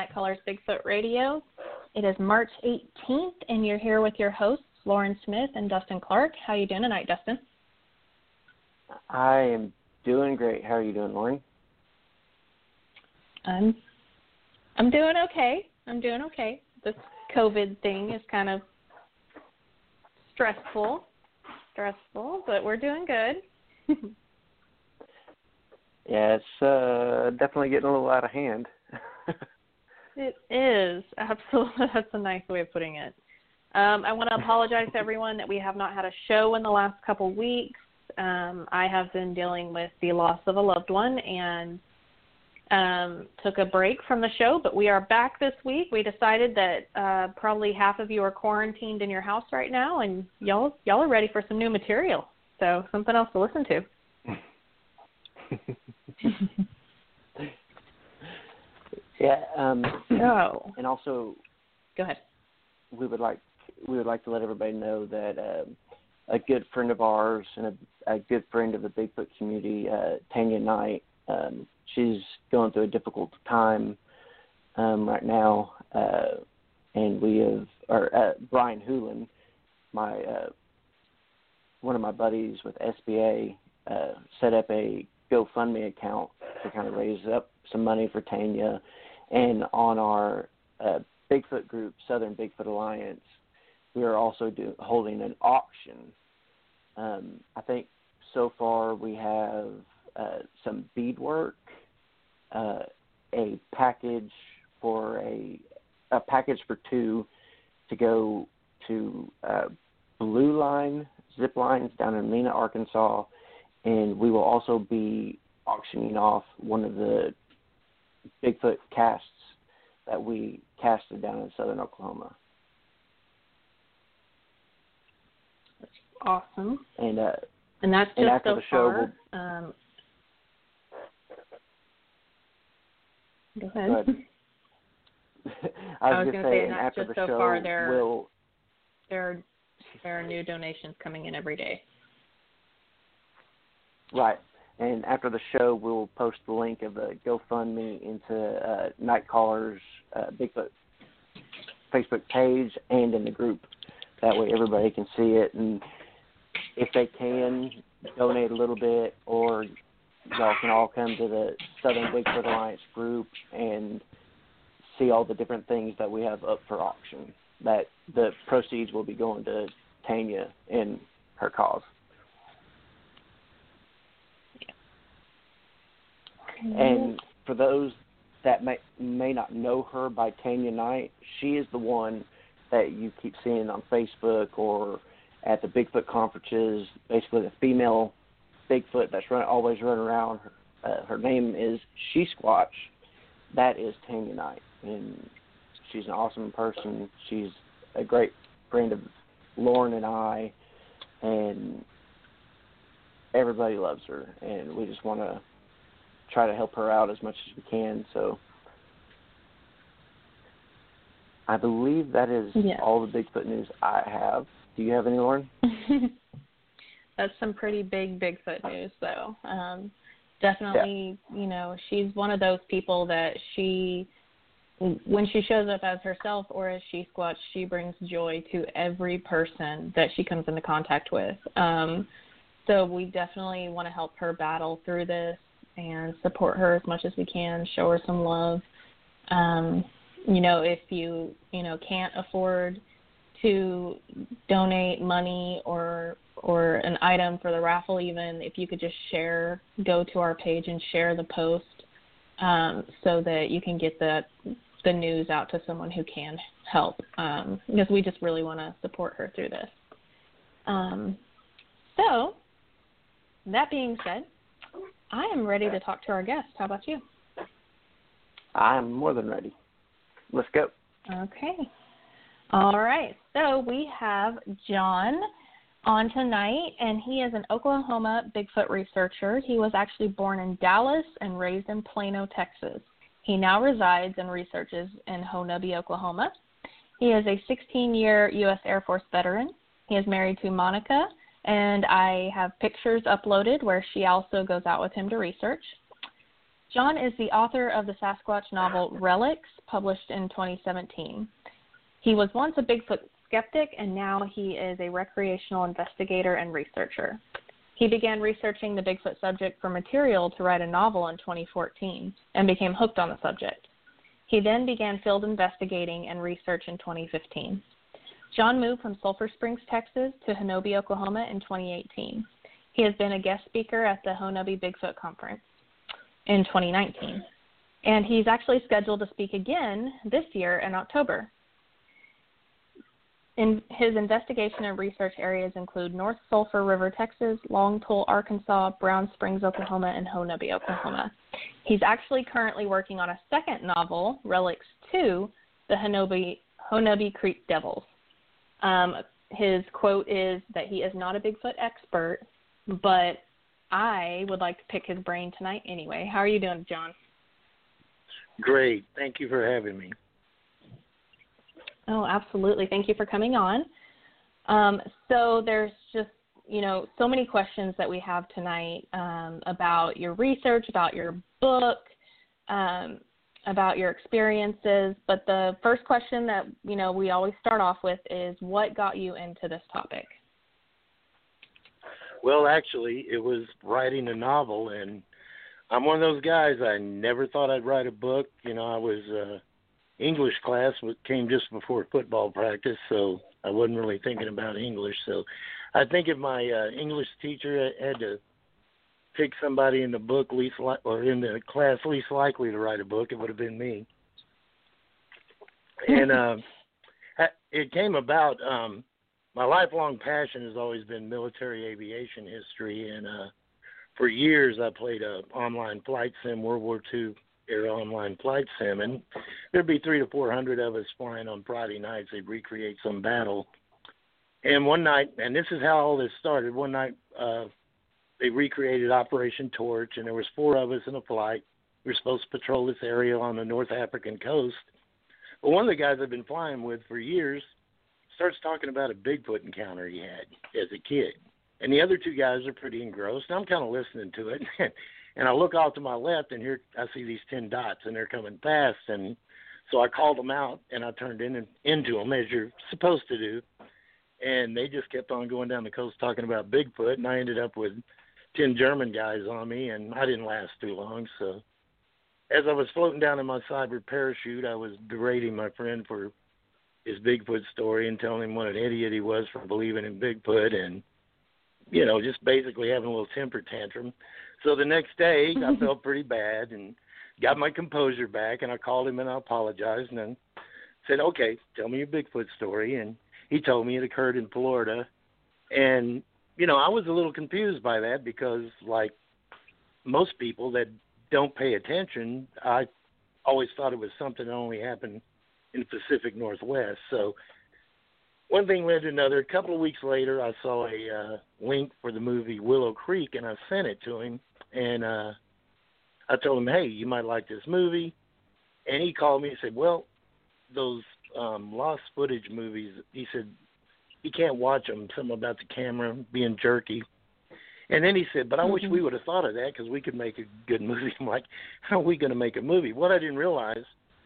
and welcome Night Callers Bigfoot Radio. It is March 18th, and you're here with your hosts, Lauren Smith and Dustin Clark. How are you doing tonight, Dustin? I am doing great. How are you doing, Lauren? I'm I'm doing okay. I'm doing okay. This COVID thing is kind of stressful, stressful, but we're doing good. yeah, it's uh, definitely getting a little out of hand. It is absolutely. That's a nice way of putting it. Um, I want to apologize to everyone that we have not had a show in the last couple weeks. Um, I have been dealing with the loss of a loved one and um, took a break from the show, but we are back this week. We decided that uh, probably half of you are quarantined in your house right now, and y'all y'all are ready for some new material. So something else to listen to. yeah. Um, oh. And also, go ahead. We would like we would like to let everybody know that um, a good friend of ours and a, a good friend of the Bigfoot community, uh, Tanya Knight. Um, she's going through a difficult time um, right now, uh, and we have, or uh, Brian Hoolan, my uh, one of my buddies with SBA, uh, set up a GoFundMe account to kind of raise up some money for Tanya, and on our uh, Bigfoot group, Southern Bigfoot Alliance, we are also do, holding an auction. Um, I think so far we have uh, some beadwork, uh, a package for a a package for two to go to uh, Blue Line zip lines down in Mena, Arkansas, and we will also be auctioning off one of the Bigfoot casts that we casted down in southern Oklahoma. Awesome. And uh, and that's just and after so the show, far. We'll, um, go ahead. Go ahead. I was, was going to say, and that's after just the so show, far there we'll, there there are new donations coming in every day. Right. And after the show, we'll post the link of the GoFundMe into uh, Nightcallers uh, Bigfoot Facebook page and in the group. That way, everybody can see it, and if they can, donate a little bit, or y'all can all come to the Southern Bigfoot Alliance group and see all the different things that we have up for auction. That the proceeds will be going to Tanya and her cause. And for those that may may not know her by Tanya Knight, she is the one that you keep seeing on Facebook or at the Bigfoot conferences. Basically, the female Bigfoot that's run, always running around. Uh, her name is She Squatch. That is Tanya Knight, and she's an awesome person. She's a great friend of Lauren and I, and everybody loves her. And we just want to try to help her out as much as we can. So I believe that is yes. all the Bigfoot news I have. Do you have any, Lauren? That's some pretty big Bigfoot news, though. Um, definitely, yeah. you know, she's one of those people that she, when she shows up as herself or as She Squatch, she brings joy to every person that she comes into contact with. Um, so we definitely want to help her battle through this and support her as much as we can, show her some love. Um, you know, if you, you know, can't afford to donate money or or an item for the raffle even if you could just share go to our page and share the post um, so that you can get the the news out to someone who can help um, because we just really want to support her through this um, so that being said I am ready to talk to our guest. How about you? I'm more than ready. Let's go. Okay. All right. So we have John on tonight, and he is an Oklahoma Bigfoot researcher. He was actually born in Dallas and raised in Plano, Texas. He now resides and researches in Honobia, Oklahoma. He is a 16 year U.S. Air Force veteran. He is married to Monica, and I have pictures uploaded where she also goes out with him to research. John is the author of the Sasquatch novel Relics, published in 2017. He was once a Bigfoot skeptic, and now he is a recreational investigator and researcher. He began researching the Bigfoot subject for material to write a novel in 2014 and became hooked on the subject. He then began field investigating and research in 2015. John moved from Sulphur Springs, Texas to Honobia, Oklahoma in 2018. He has been a guest speaker at the Honobia Bigfoot Conference in 2019. And he's actually scheduled to speak again this year in October. In his investigation and research areas include North Sulphur River, Texas, Long Pool, Arkansas, Brown Springs, Oklahoma, and Honobia, Oklahoma. He's actually currently working on a second novel, Relics 2, The Honobia Creek Devils. Um, his quote is that he is not a Bigfoot expert, but I would like to pick his brain tonight anyway. How are you doing, John? Great. Thank you for having me. Oh, absolutely. Thank you for coming on. Um, so there's just you know so many questions that we have tonight um, about your research, about your book, um, about your experiences. But the first question that you know we always start off with is, what got you into this topic? Well, actually, it was writing a novel, and I'm one of those guys. I never thought I'd write a book. You know, I was uh, English class came just before football practice, so I wasn't really thinking about English. So, I think if my uh, English teacher had to pick somebody in the book least li- or in the class least likely to write a book, it would have been me. And uh, it came about. Um, my lifelong passion has always been military aviation history, and uh, for years I played a online flight sim, World War II era online flight sim, and there'd be three to four hundred of us flying on Friday nights. They'd recreate some battle, and one night, and this is how all this started. One night, uh, they recreated Operation Torch, and there was four of us in a flight. We were supposed to patrol this area on the North African coast. But one of the guys I've been flying with for years starts talking about a Bigfoot encounter he had as a kid. And the other two guys are pretty engrossed. And I'm kind of listening to it. and I look off to my left, and here I see these 10 dots, and they're coming fast. And so I called them out, and I turned in and, into them, as you're supposed to do. And they just kept on going down the coast talking about Bigfoot. And I ended up with 10 German guys on me, and I didn't last too long. So as I was floating down in my cyber parachute, I was berating my friend for his Bigfoot story and telling him what an idiot he was for believing in Bigfoot and you know, just basically having a little temper tantrum. So the next day I felt pretty bad and got my composure back and I called him and I apologized and then said, Okay, tell me your Bigfoot story and he told me it occurred in Florida and you know, I was a little confused by that because like most people that don't pay attention, I always thought it was something that only happened in the Pacific Northwest. So one thing led to another. A couple of weeks later, I saw a uh, link for the movie Willow Creek, and I sent it to him. And uh, I told him, "Hey, you might like this movie." And he called me and said, "Well, those um, lost footage movies," he said, "he can't watch them. Something about the camera being jerky." And then he said, "But I mm-hmm. wish we would have thought of that because we could make a good movie." I'm like, "How are we going to make a movie?" What I didn't realize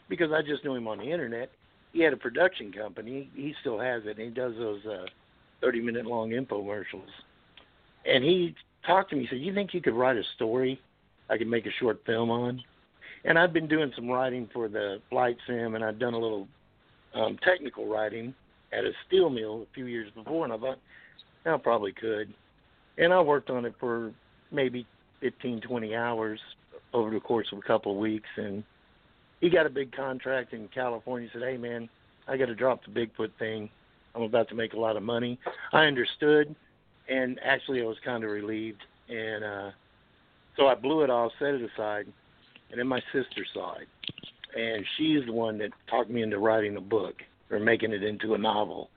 because I just knew him on the internet. He had a production company. He still has it. And he does those uh, 30 minute long infomercials. And he talked to me. He said, "You think you could write a story I could make a short film on?" And I've been doing some writing for the flight sim, and I'd done a little um, technical writing at a steel mill a few years before, and I thought, I probably could. And I worked on it for maybe 15, 20 hours over the course of a couple of weeks, and he got a big contract in California. Said, "Hey man, I got to drop the Bigfoot thing. I'm about to make a lot of money." I understood, and actually I was kind of relieved, and uh, so I blew it off, set it aside, and then my sister saw it, and she's the one that talked me into writing a book or making it into a novel.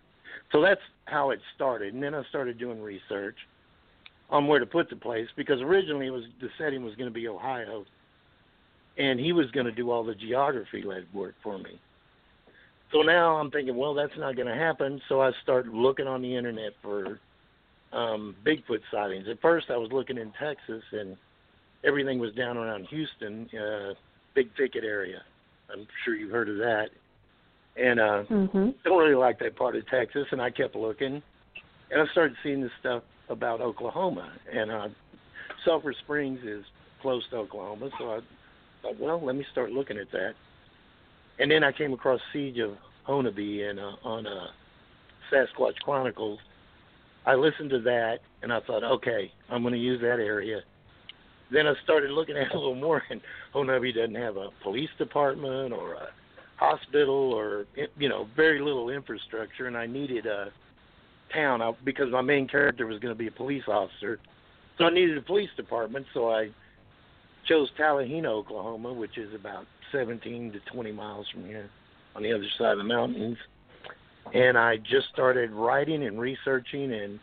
So that's how it started, and then I started doing research on where to put the place because originally it was the setting was going to be Ohio, and he was going to do all the geography led work for me. So now I'm thinking, well, that's not going to happen. So I start looking on the internet for um, Bigfoot sightings. At first, I was looking in Texas, and everything was down around Houston, uh, Big Thicket area. I'm sure you've heard of that. And uh mm-hmm. don't really like that part of Texas and I kept looking and I started seeing this stuff about Oklahoma and uh Sulphur Springs is close to Oklahoma, so I thought, well, let me start looking at that. And then I came across Siege of Honobia and uh, on uh Sasquatch Chronicles. I listened to that and I thought, okay, I'm going to use that area then I started looking at it a little more, and Honobia doesn't have a police department or a hospital or you know very little infrastructure, and I needed a town I, because my main character was going to be a police officer, so I needed a police department. So I chose Talihina, Oklahoma, which is about 17 to 20 miles from here, on the other side of the mountains. And I just started writing and researching and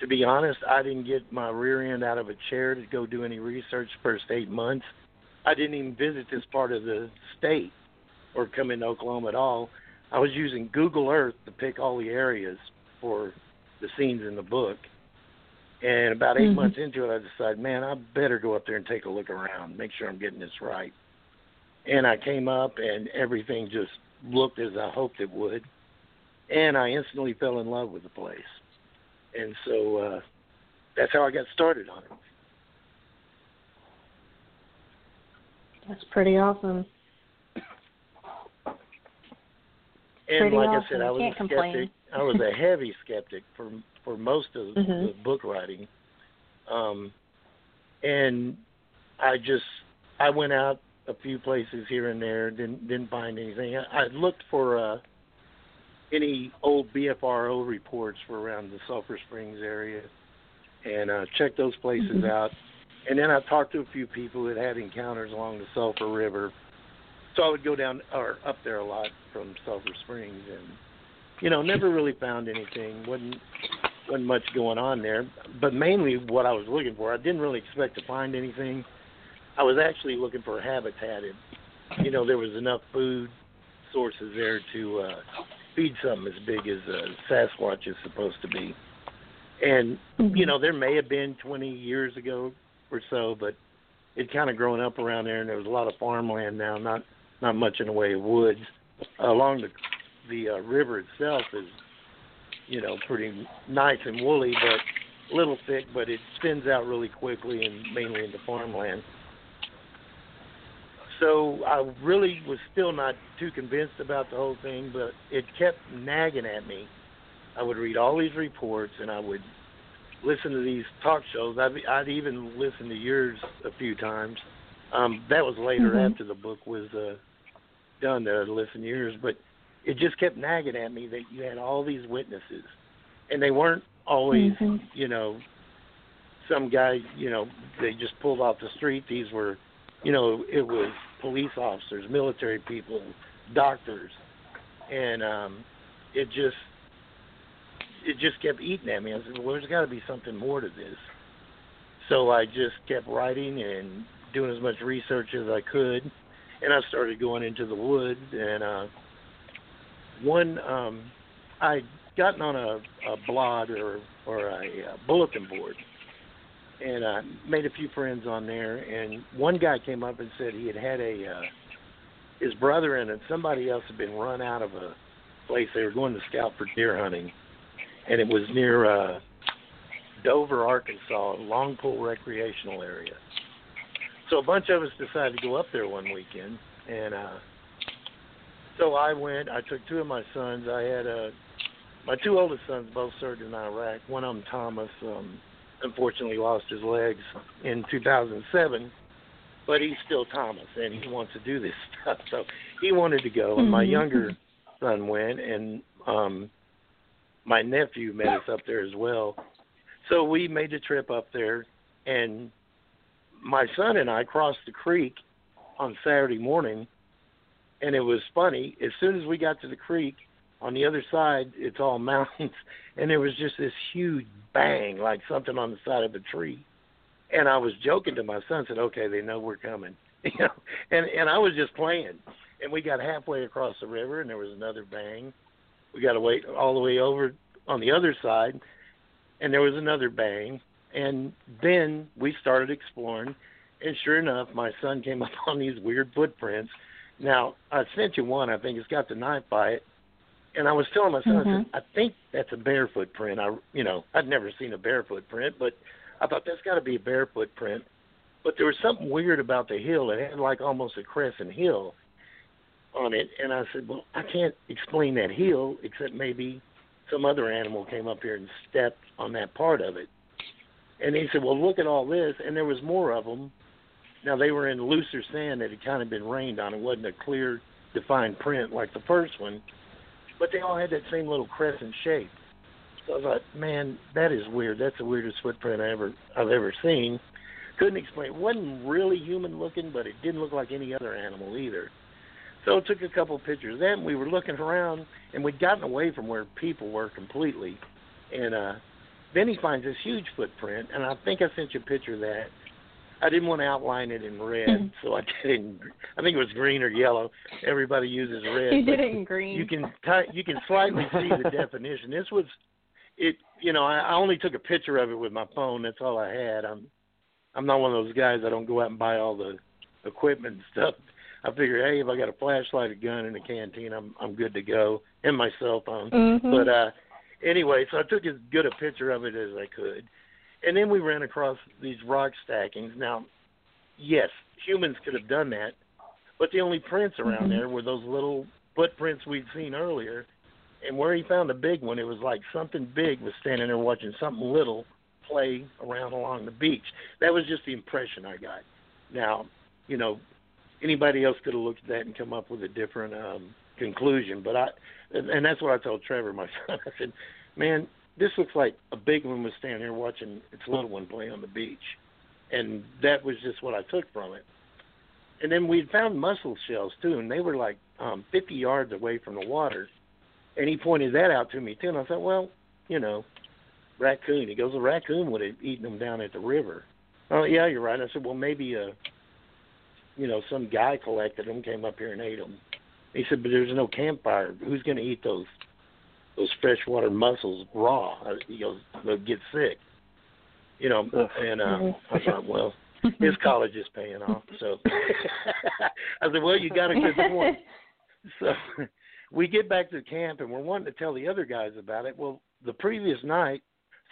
to be honest, I didn't get my rear end out of a chair to go do any research first eight months. I didn't even visit this part of the state or come into Oklahoma at all. I was using Google Earth to pick all the areas for the scenes in the book. And about 8 mm-hmm. months into it, I decided, man, I better go up there and take a look around, make sure I'm getting this right. And I came up, and everything just looked as I hoped it would. And I instantly fell in love with the place and so uh, that's how I got started on it. That's pretty awesome. And like awesome. I said, I was Can't a skeptic. complain. I was a heavy skeptic for for most of mm-hmm. the book writing, um, and I just I went out a few places here and there, didn't didn't find anything. I, I looked for uh, any old BFRO reports for around the Sulphur Springs area and uh, check those places mm-hmm. out. And then I talked to a few people that had encounters along the Sulphur River. So I would go down or up there a lot from Sulphur Springs and you know, never really found anything. wasn't wasn't much going on there. But mainly what I was looking for, I didn't really expect to find anything. I was actually looking for habitat and you know, there was enough food sources there to uh feed something as big as a Sasquatch is supposed to be. And mm-hmm. you know, there may have been 20 years ago or so, but it kind of grown up around there, and there was a lot of farmland now, not not much in the way of woods. Along the the uh, river itself is, you know, pretty nice and woolly, but a little thick, but it thins out really quickly and mainly into farmland so I really was still not too convinced about the whole thing, but it kept nagging at me. I would read all these reports and I would listen to these talk shows. I'd, I'd even listen to yours a few times. Um, that was later mm-hmm. after the book was uh, done that I'd listen to yours, but it just kept nagging at me that you had all these witnesses, and they weren't always, mm-hmm. you know, some guy, you know, they just pulled off the street. These were, you know, it was police officers, military people, doctors, and um, it just it just kept eating at me. I said, "Well, there's got to be something more to this." So I just kept writing and doing as much research as I could, and I started going into the woods. And uh, one, um, I'd gotten on a, a blog or or a, a bulletin board and uh, made a few friends on there. And one guy came up and said he had had a uh, his brother and somebody else had been run out of a place they were going to scout for deer hunting, and it was near uh, Dover, Arkansas, Long Pool Recreational Area. So a bunch of us decided to go up there one weekend, and uh, so I went. I took two of my sons. I had uh, my two oldest sons both served in Iraq. One of them, Thomas. Um, unfortunately lost his legs in 2007, but he's still Thomas and he wants to do this stuff. So he wanted to go, and mm-hmm. my younger son went, and um, my nephew met us up there as well. So we made the trip up there, and my son and I crossed the creek on Saturday morning, and it was funny. As soon as we got to the creek, on the other side, it's all mountains, and there was just this huge bang, like something on the side of a tree. And I was joking to my son, said, "Okay, they know we're coming," you know, and and I was just playing. And we got halfway across the river, and there was another bang. We got to wait all the way over on the other side, and there was another bang. And then we started exploring, and sure enough, my son came up on these weird footprints. Now I sent you one. I think it's got the knife by it. And I was telling my son, mm-hmm. I said, I think that's a bear footprint. I, you know, I'd never seen a bear footprint, but I thought that's got to be a bear footprint. But there was something weird about the hill. It had like almost a crescent hill on it, and I said, well, I can't explain that hill except maybe some other animal came up here and stepped on that part of it. And he said, well, look at all this, and there was more of them. Now they were in looser sand that had kind of been rained on. It wasn't a clear, defined print like the first one, but they all had that same little crescent shape. So I thought, man, that is weird. That's the weirdest footprint I ever I've ever seen. Couldn't explain. It wasn't really human looking, but it didn't look like any other animal either. So I took a couple pictures. Then we were looking around, and we'd gotten away from where people were completely. And uh, then he finds this huge footprint, and I think I sent you a picture of that. I didn't want to outline it in red, mm-hmm. so I did it in, I think it was green or yellow. Everybody uses red. You did it in green. You can you can slightly see the definition. This was it. You know, I, I only took a picture of it with my phone. That's all I had. I'm I'm not one of those guys that don't go out and buy all the equipment and stuff I figured, hey, if I got a flashlight, a gun, and a canteen, I'm I'm good to go, and my cell phone. Mm-hmm. But uh, anyway, so I took as good a picture of it as I could, and then we ran across these rock stackings. Now, yes, humans could have done that, but the only prints around mm-hmm. there were those little footprints we'd seen earlier. And where he found the big one, it was like something big was standing there watching something little play around along the beach. That was just the impression I got. Now, you know, anybody else could have looked at that and come up with a different um, conclusion. But I, and that's what I told Trevor, my son. I said, "Man, this looks like a big one was standing here watching its little one play on the beach," and that was just what I took from it. And then we found mussel shells too, and they were like um, 50 yards away from the water. And he pointed that out to me too, and I thought, well, you know, raccoon. He goes, a raccoon would have eaten them down at the river. Oh yeah, you're right. I said, well, maybe a you know, some guy collected them, came up here and ate them. He said, but there's no campfire. Who's going to eat those those freshwater mussels raw? He goes, they'll get sick. You know, and uh, I thought, well, his college is paying off. So I said, well, you got a good point. So we get back to camp and we're wanting to tell the other guys about it. Well, the previous night,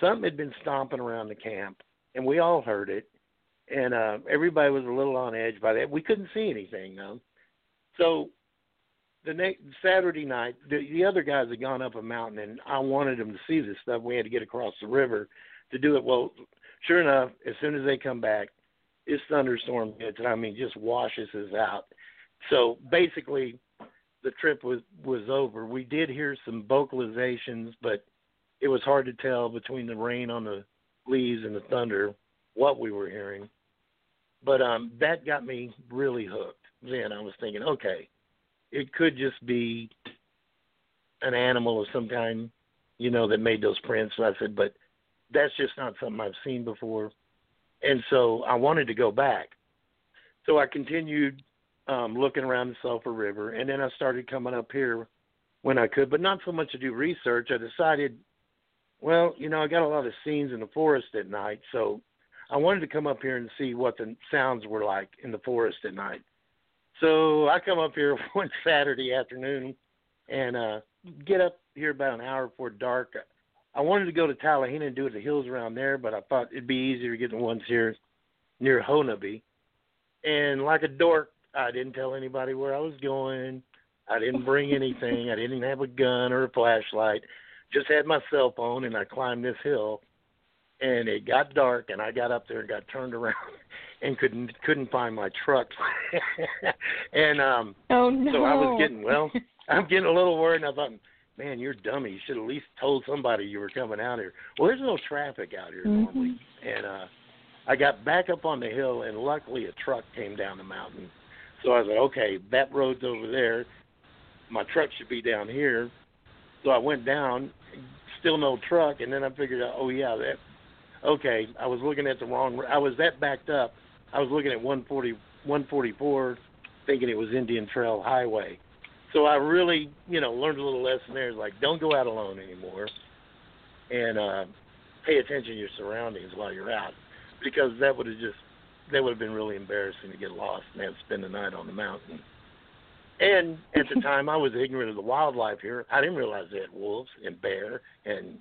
something had been stomping around the camp, and we all heard it and uh, everybody was a little on edge by that. We couldn't see anything though. So the next Saturday night, the, the other guys had gone up a mountain, and I wanted them to see this stuff. We had to get across the river to do it. Well, sure enough, as soon as they come back, this thunderstorm hits, and I mean just washes us out. So basically, the trip was was over. We did hear some vocalizations, but it was hard to tell between the rain on the leaves and the thunder what we were hearing. But um, that got me really hooked. Then I was thinking, okay, it could just be an animal of some kind, you know, that made those prints. So I said, but that's just not something I've seen before. And so I wanted to go back. So I continued um, looking around the Sulphur River, and then I started coming up here when I could, but not so much to do research. I decided, well, you know, I got a lot of scenes in the forest at night, so I wanted to come up here and see what the sounds were like in the forest at night. So I come up here one Saturday afternoon and uh get up here about an hour before dark. I wanted to go to Talihina and do the hills around there, but I thought it'd be easier to get the ones here near Honobia. And like a dork, I didn't tell anybody where I was going. I didn't bring anything. I didn't have a gun or a flashlight. Just had my cell phone, and I climbed this hill and it got dark and I got up there and got turned around and couldn't couldn't find my truck. and um oh, no. so I was getting well, I'm getting a little worried and I thought, Man, you're dummy. You should at least told somebody you were coming out here. Well there's no traffic out here mm-hmm. normally. And uh I got back up on the hill and luckily a truck came down the mountain. So I was like, Okay, that road's over there. My truck should be down here. So I went down, still no truck, and then I figured out, oh yeah, that okay, I was looking at the wrong. I was that backed up. I was looking at 140, 144, thinking it was Indian Trail Highway. So I really, you know, learned a little lesson there. It's like, don't go out alone anymore, and uh, pay attention to your surroundings while you're out, because that would have just that would have been really embarrassing to get lost and have to spend the night on the mountain. And at the time, I was ignorant of the wildlife here. I didn't realize they had wolves and bear, and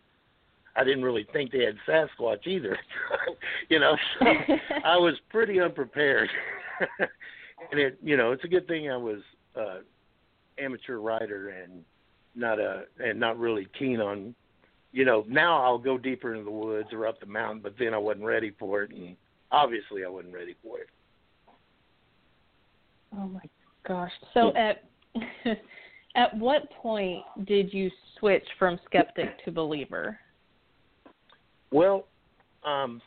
I didn't really think they had Sasquatch either. you know, so I was pretty unprepared. and it, you know, it's a good thing I was uh amateur writer and not a and not really keen on you know, now I'll go deeper into the woods or up the mountain, but then I wasn't ready for it, and obviously I wasn't ready for it. Oh my gosh! So at at what point did you switch from skeptic to believer? Well, um,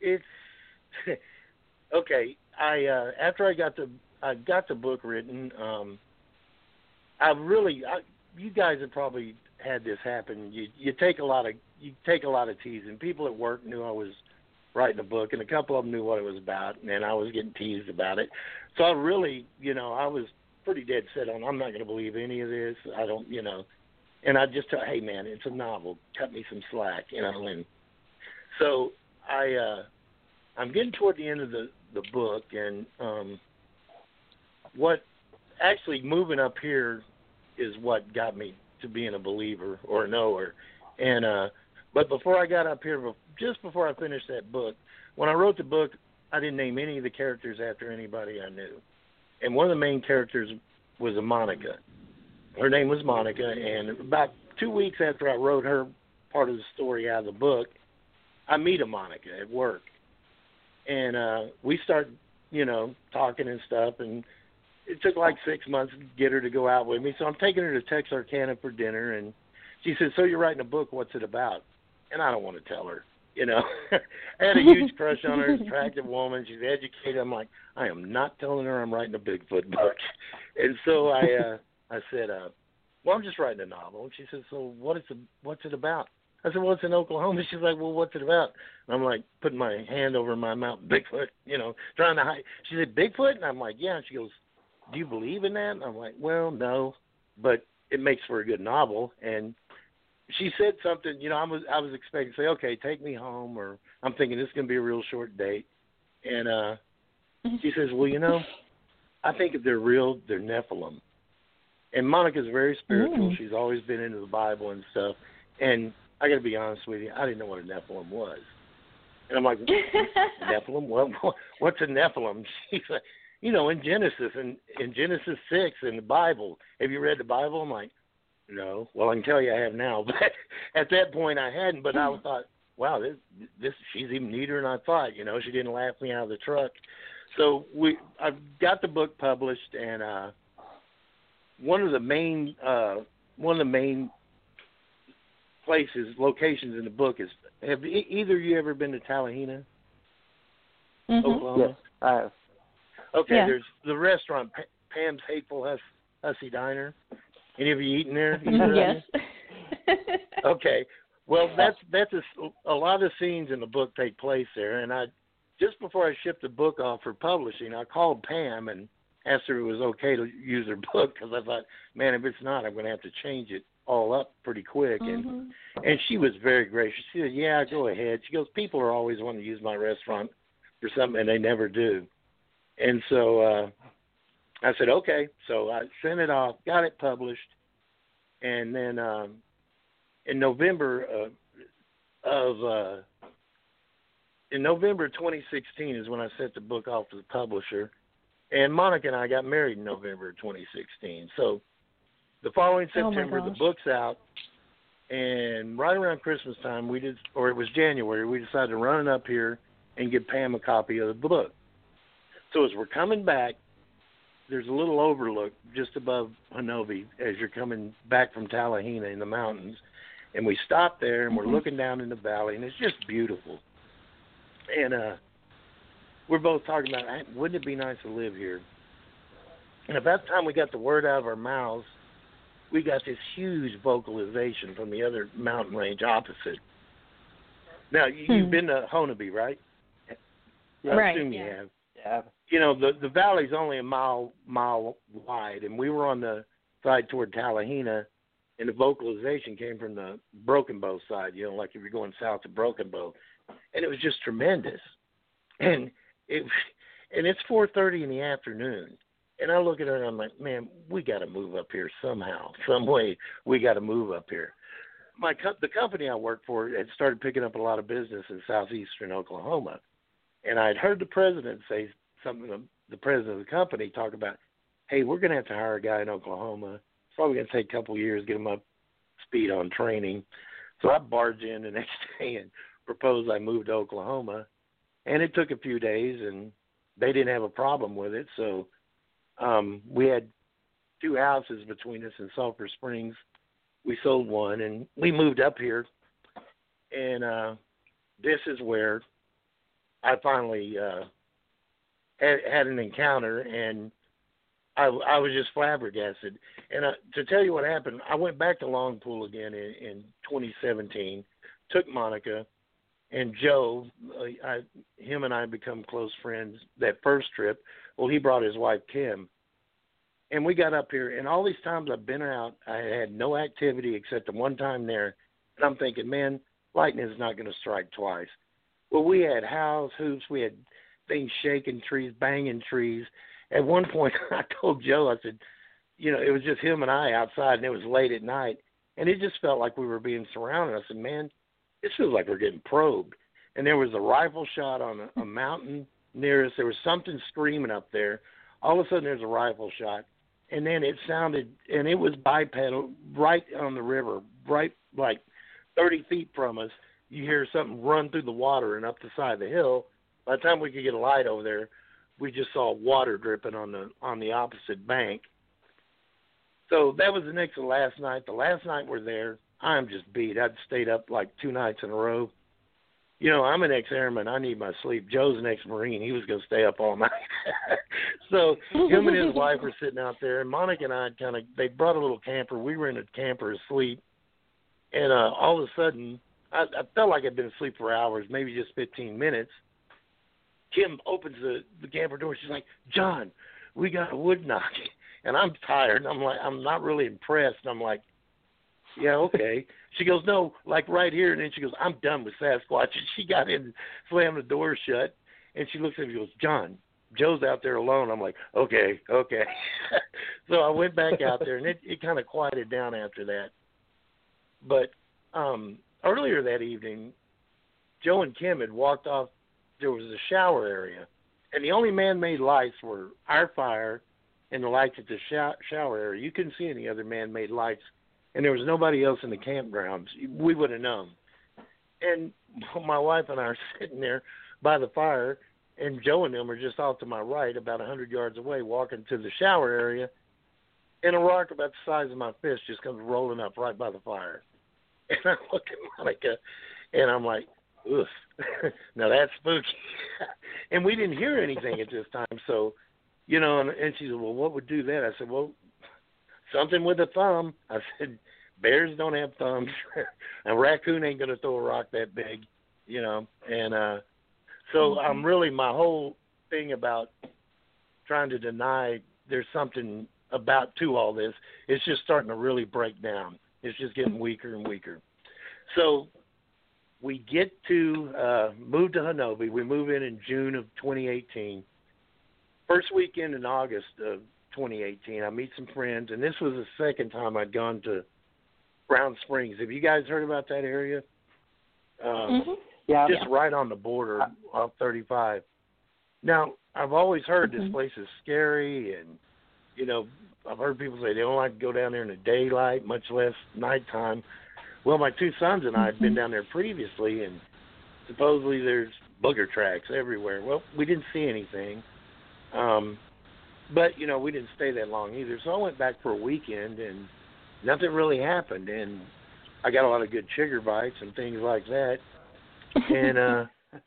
it's okay. I uh, after I got the I got the book written. Um, I really I, you guys have probably had this happen. You you take a lot of you take a lot of teasing. People at work knew I was writing a book, and a couple of them knew what it was about, and I was getting teased about it. So I really, you know, I was pretty dead set on I'm not going to believe any of this. I don't, you know, and I just tell, hey man, it's a novel. Cut me some slack, you know. And so I, uh I'm getting toward the end of the the book, and um what actually moving up here is what got me to being a believer or a knower. And uh but before I got up here, just before I finished that book, when I wrote the book, I didn't name any of the characters after anybody I knew. And one of the main characters was a Monica. Her name was Monica, and about two weeks after I wrote her part of the story out of the book, I meet a Monica at work, and uh we start, you know, talking and stuff, and it took like six months to get her to go out with me. So I'm taking her to Texarkana for dinner, and she says, "So you're writing a book? What's it about?" And I don't want to tell her. You know, I had a huge crush on her, attractive woman. She's educated. I'm like, I am not telling her I'm writing a Bigfoot book. And so I, uh, I said, uh, well, I'm just writing a novel. And she said, so what is it? What's it about? I said, well, it's in Oklahoma. She's like, well, what's it about? And I'm like, putting my hand over my mouth, Bigfoot, you know, trying to hide. She said, Bigfoot? And I'm like, yeah. And she goes, do you believe in that? And I'm like, well, no, but it makes for a good novel. And she said something, you know, I was I was expecting to say, okay, take me home, or I'm thinking this is gonna be a real short date. And uh she says, well, you know, I think if they're real, they're Nephilim. And Monica's very spiritual. Mm. She's always been into the Bible and stuff. And I got to be honest with you, I didn't know what a Nephilim was. And I'm like, Nephilim? What, what? What's a Nephilim? She's like, you know, in Genesis in, in Genesis six in the Bible. Have you read the Bible? I'm like, no. Well, I can tell you I have now, but at that point I hadn't. But I thought, wow, this this she's even neater than I thought. You know, she didn't laugh me out of the truck. So we I've got the book published, and uh, one of the main uh, one of the main places locations in the book is have e- either of you ever been to Talihina, Mhm. Oklahoma? Yes, I have. Okay, Yeah. there's the restaurant Pa- Pam's Hateful Hus- Hussy Diner. Any of you eaten there? Either yes. you? Okay. Well, that's that's a, a lot of scenes in the book take place there, and I just before I shipped the book off for publishing, I called Pam and asked her if it was okay to use her book because I thought, man, if it's not, I'm going to have to change it all up pretty quick. And Mhm. and she was very gracious. She said, "Yeah, go ahead." She goes, "People are always wanting to use my restaurant for something, and they never do." And so uh I said, "Okay." So I sent it off, got it published, and then um in November uh, of uh in November 2016 is when I sent the book off to the publisher, and Monica and I got married in November 2016. So the following Oh, September, the book's out, and right around Christmas time, we did, or it was January, we decided to run it up here and give Pam a copy of the book. So as we're coming back, there's a little overlook just above Honobia as you're coming back from Talihina in the mountains, and we stop there and we're Mhm. looking down in the valley, and it's just beautiful. And uh, we're both talking about, "Hey, wouldn't it be nice to live here? And about the time we got the word out of our mouths, we got this huge vocalization from the other mountain range opposite. Now you, you've Hmm. been to Honobia, right? I Right, assume you yeah. have. Yeah, You know the the valley's only a mile mile wide, and we were on the side toward Talihina, and the vocalization came from the Broken Bow side. You know, like if you're going south to Broken Bow, and it was just tremendous. And it and it's 4:30 in the afternoon, and I look at her and I'm like, man, we got to move up here somehow, some way. We got to move up here. My co- the company I work for had started picking up a lot of business in southeastern Oklahoma, and I'd heard the president say something. The president of the company talk about, hey, we're going to have to hire a guy in Oklahoma. It's probably going to take a couple years, get him up speed on training. So I barged in the next day and proposed I move to Oklahoma, and it took a few days, and they didn't have a problem with it. So um, we had two houses between us in Sulphur Springs. We sold one, and we moved up here. And uh, this is where I finally uh, had, had an encounter, and I, I was just flabbergasted. And uh, to tell you what happened, I went back to Longpool again in, in 2017, took Monica and Joe. Uh, I, him and I become close friends that first trip. Well, he brought his wife Kim, and we got up here. And all these times I've been out, I had no activity except the one time there. And I'm thinking, man, lightning is not going to strike twice. Well, we had howls, hoops, we had things shaking trees, banging trees. At one point, I told Joe, I said, you know, it was just him and I outside, and it was late at night, and it just felt like we were being surrounded. I said, man, this feels like we're getting probed. And there was a rifle shot on a, a hmm. mountain near us. There was something screaming up there. All of a sudden, there's a rifle shot, and then it sounded, and it was bipedal right on the river, right like 30 feet from us. You hear something run through the water and up the side of the hill. By the time we could get a light over there, we just saw water dripping on the on the opposite bank. So that was the next to last night. The last night we're there, I'm just beat. I'd stayed up like two nights in a row. You know, I'm an ex-airman. I need my sleep. Joe's an ex-marine. He was going to stay up all night. so him and his wife were sitting out there, and Monica and I kind of they brought a little camper. We were in a camper asleep, and uh, all of a sudden, I, I felt like I'd been asleep for hours, maybe just 15 minutes. Kim opens the the camper door. She's like, "John, we got a wood knock," and I'm tired. I'm like, I'm not really impressed. I'm like, yeah, okay. She goes, no, like right here. And then she goes, I'm done with Sasquatch. And she got in, slammed the door shut, and she looks at me and goes, John, Joe's out there alone. I'm like, okay, okay. so I went back out there, and it, it kind of quieted down after that. But um earlier that evening, Joe and Kim had walked off. There was a shower area, and the only man-made lights were our fire and the lights at the shower area. You couldn't see any other man-made lights and there was nobody else in the campgrounds, we would have known. And my wife and I are sitting there by the fire, and Joe and them are just off to my right, about a hundred yards away, walking to the shower area, and a rock about the size of my fist just comes rolling up right by the fire. And I look at Monica, and I'm like, "Oof, now that's spooky." and we didn't hear anything at this time, so you know. And, and she said, "Well, what would do that?" I said, "Well, something with a thumb." I said, bears don't have thumbs. a raccoon ain't gonna throw a rock that big, you know. And uh so mm-hmm. I'm really my whole thing about trying to deny there's something about to all this. It's just starting to really break down. It's just getting weaker and weaker. So we get to uh, move to Honobia. We move in in June of 2018. First weekend in August of 2018, I meet some friends, and this was the second time I'd gone to Brown Springs. Have you guys heard about that area? Um, mm-hmm. Yeah, just yeah. right on the border of 35. Now, I've always heard mm-hmm. this place is scary, and you know, I've heard people say they don't like to go down there in the daylight, much less nighttime. Well, my two sons and I had been mm-hmm. down there previously, and supposedly there's booger tracks everywhere. Well, we didn't see anything, um, but you know, we didn't stay that long either. So I went back for a weekend, and nothing really happened, and I got a lot of good chigger bites and things like that. And uh